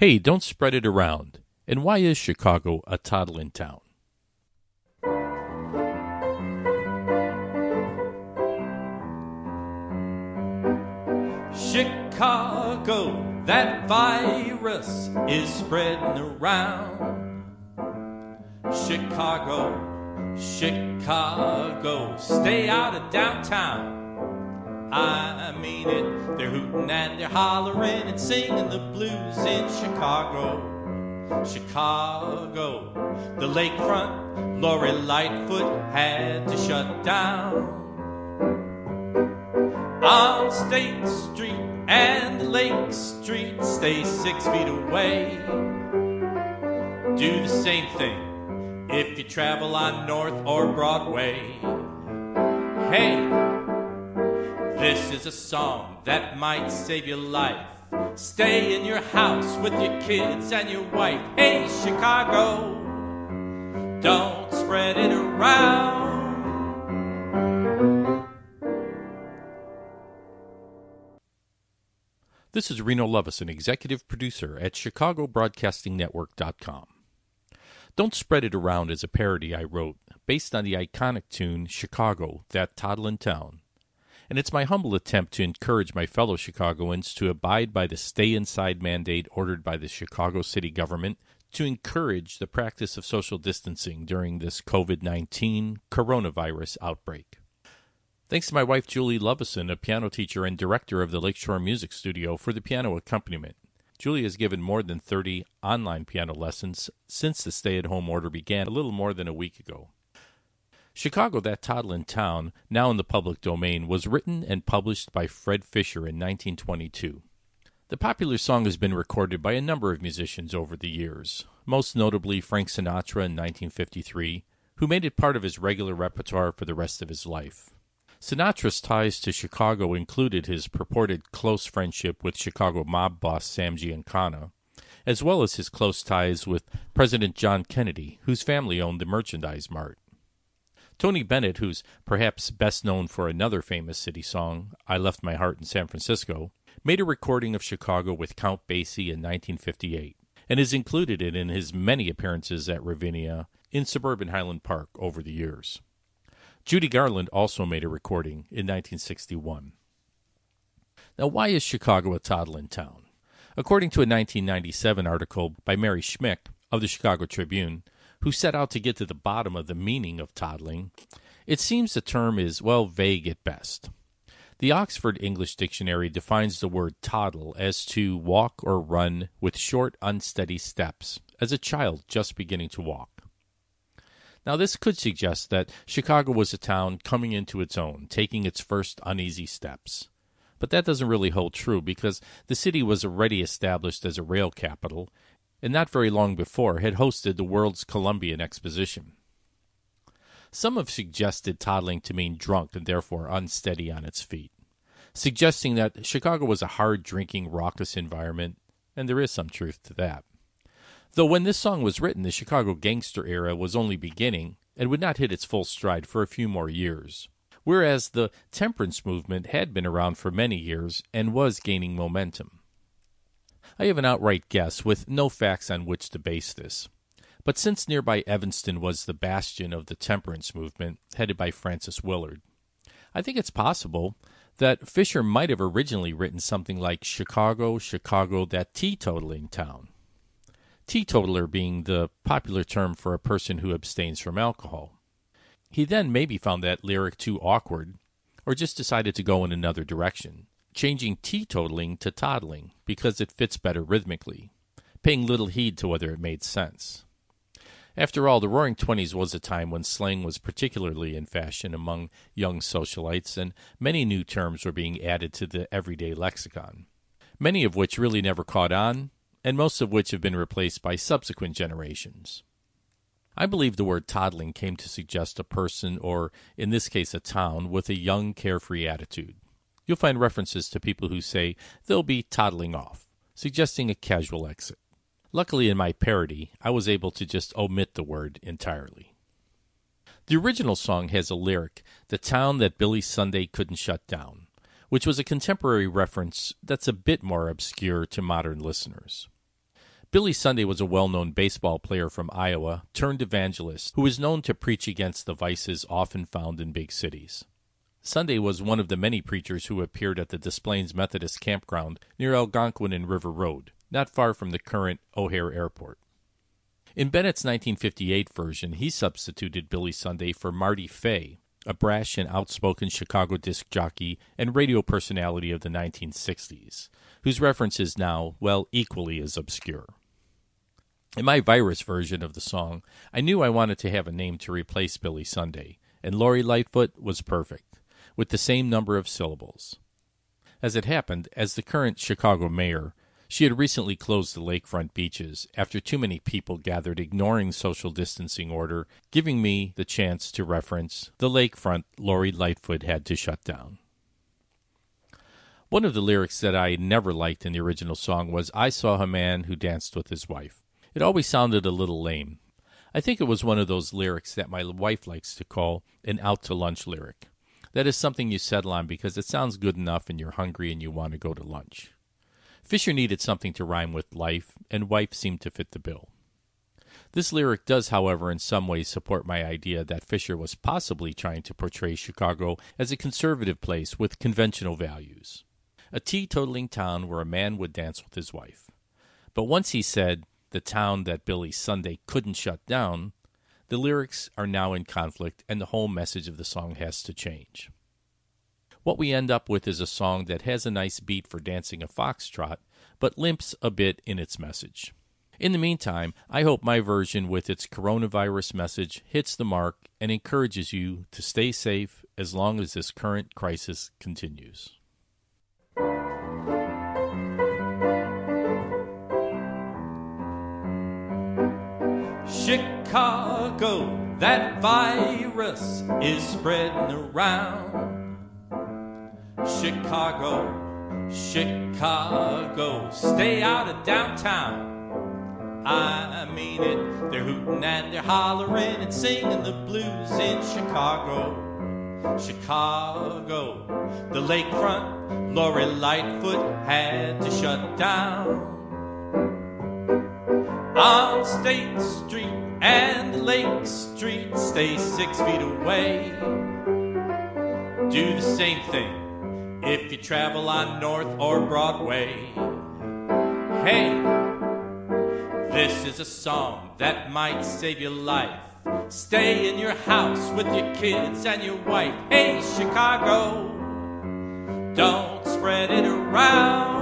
Hey, don't spread it around. And why is Chicago a toddling town? Chicago, that virus is spreading around. Chicago, Chicago, stay out of downtown. I mean it, they're hooting and they're hollering and singing the blues in Chicago. Chicago, the lakefront, Lori Lightfoot had to shut down. On State Street and Lake Street, stay six feet away. Do the same thing if you travel on North or Broadway. Hey, this is a song that might save your life. Stay in your house with your kids and your wife. Hey, Chicago, don't spread it around. This is Reno Lovison, executive producer at ChicagoBroadcastingNetwork.com. Don't Spread It Around is a parody I wrote based on the iconic tune Chicago, That Toddlin' Town. And it's my humble attempt to encourage my fellow Chicagoans to abide by the stay inside mandate ordered by the Chicago city government to encourage the practice of social distancing during this COVID 19 coronavirus outbreak. Thanks to my wife Julie Lovison, a piano teacher and director of the Lakeshore Music Studio, for the piano accompaniment. Julie has given more than 30 online piano lessons since the stay at home order began a little more than a week ago. Chicago, That Toddlin' Town, now in the public domain, was written and published by Fred Fisher in 1922. The popular song has been recorded by a number of musicians over the years, most notably Frank Sinatra in 1953, who made it part of his regular repertoire for the rest of his life. Sinatra's ties to Chicago included his purported close friendship with Chicago mob boss Sam Giancana, as well as his close ties with President John Kennedy, whose family owned the Merchandise Mart. Tony Bennett, who's perhaps best known for another famous city song, I Left My Heart in San Francisco, made a recording of Chicago with Count Basie in 1958 and has included it in his many appearances at Ravinia in suburban Highland Park over the years. Judy Garland also made a recording in 1961. Now, why is Chicago a toddling town? According to a 1997 article by Mary Schmich of the Chicago Tribune, who set out to get to the bottom of the meaning of toddling, it seems the term is, well, vague at best. The Oxford English Dictionary defines the word toddle as to walk or run with short, unsteady steps, as a child just beginning to walk. Now, this could suggest that Chicago was a town coming into its own, taking its first uneasy steps. But that doesn't really hold true because the city was already established as a rail capital, and not very long before had hosted the world's Columbian Exposition. Some have suggested toddling to mean drunk and therefore unsteady on its feet, suggesting that Chicago was a hard drinking, raucous environment, and there is some truth to that. Though when this song was written, the Chicago gangster era was only beginning and would not hit its full stride for a few more years. Whereas the temperance movement had been around for many years and was gaining momentum. I have an outright guess with no facts on which to base this. But since nearby Evanston was the bastion of the temperance movement, headed by Frances Willard, I think it's possible that Fisher might have originally written something like Chicago, Chicago, that teetotaling town teetotaler being the popular term for a person who abstains from alcohol. He then maybe found that lyric too awkward, or just decided to go in another direction, changing teetotaling to toddling because it fits better rhythmically, paying little heed to whether it made sense. After all, the Roaring Twenties was a time when slang was particularly in fashion among young socialites, and many new terms were being added to the everyday lexicon, many of which really never caught on and most of which have been replaced by subsequent generations. I believe the word toddling came to suggest a person, or in this case a town, with a young, carefree attitude. You'll find references to people who say they'll be toddling off, suggesting a casual exit. Luckily, in my parody, I was able to just omit the word entirely. The original song has a lyric, The Town That Billy Sunday Couldn't Shut Down, which was a contemporary reference that's a bit more obscure to modern listeners. Billy Sunday was a well known baseball player from Iowa turned evangelist who was known to preach against the vices often found in big cities. Sunday was one of the many preachers who appeared at the Des Plaines Methodist campground near Algonquin and River Road, not far from the current O'Hare Airport. In Bennett's 1958 version, he substituted Billy Sunday for Marty Faye, a brash and outspoken Chicago disc jockey and radio personality of the 1960s, whose reference is now, well, equally as obscure. In my virus version of the song, I knew I wanted to have a name to replace Billy Sunday, and Lori Lightfoot was perfect, with the same number of syllables. As it happened, as the current Chicago mayor, she had recently closed the lakefront beaches after too many people gathered ignoring social distancing order, giving me the chance to reference the lakefront Lori Lightfoot had to shut down. One of the lyrics that I never liked in the original song was I saw a man who danced with his wife. It always sounded a little lame. I think it was one of those lyrics that my wife likes to call an out to lunch lyric. That is something you settle on because it sounds good enough and you're hungry and you want to go to lunch. Fisher needed something to rhyme with life, and wife seemed to fit the bill. This lyric does, however, in some ways support my idea that Fisher was possibly trying to portray Chicago as a conservative place with conventional values. A teetotaling town where a man would dance with his wife. But once he said, the town that Billy Sunday couldn't shut down, the lyrics are now in conflict and the whole message of the song has to change. What we end up with is a song that has a nice beat for dancing a foxtrot, but limps a bit in its message. In the meantime, I hope my version with its coronavirus message hits the mark and encourages you to stay safe as long as this current crisis continues. Chicago, that virus is spreading around. Chicago, Chicago, stay out of downtown. I mean it, they're hooting and they're hollering and singing the blues in Chicago. Chicago, the lakefront, Lori Lightfoot had to shut down on State Street and Lake Street. Stay six feet away. Do the same thing if you travel on North or Broadway. Hey, this is a song that might save your life. Stay in your house with your kids and your wife. Hey, Chicago, don't spread it around.